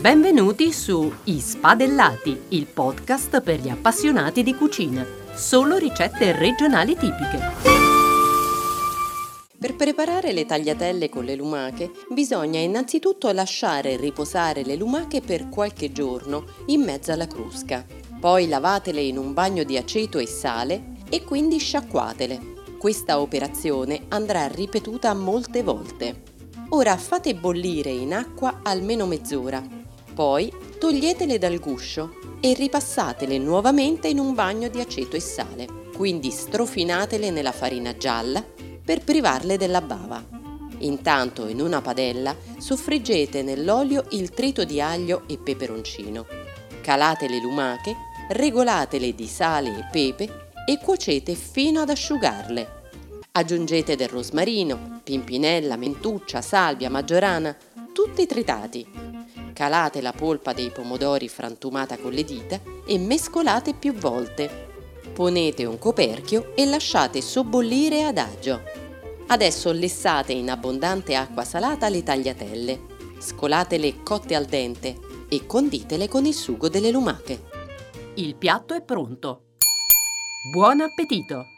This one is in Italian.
Benvenuti su I Spadellati, il podcast per gli appassionati di cucina. Solo ricette regionali tipiche. Per preparare le tagliatelle con le lumache bisogna innanzitutto lasciare riposare le lumache per qualche giorno in mezzo alla crusca. Poi lavatele in un bagno di aceto e sale e quindi sciacquatele. Questa operazione andrà ripetuta molte volte. Ora fate bollire in acqua almeno mezz'ora. Poi toglietele dal guscio e ripassatele nuovamente in un bagno di aceto e sale. Quindi strofinatele nella farina gialla per privarle della bava. Intanto in una padella soffriggete nell'olio il trito di aglio e peperoncino. Calate le lumache, regolatele di sale e pepe e cuocete fino ad asciugarle. Aggiungete del rosmarino, pimpinella, mentuccia, salvia, maggiorana, tutti tritati. Calate la polpa dei pomodori frantumata con le dita e mescolate più volte. Ponete un coperchio e lasciate sobbollire ad agio. Adesso lessate in abbondante acqua salata le tagliatelle. Scolatele cotte al dente e conditele con il sugo delle lumache. Il piatto è pronto. Buon appetito!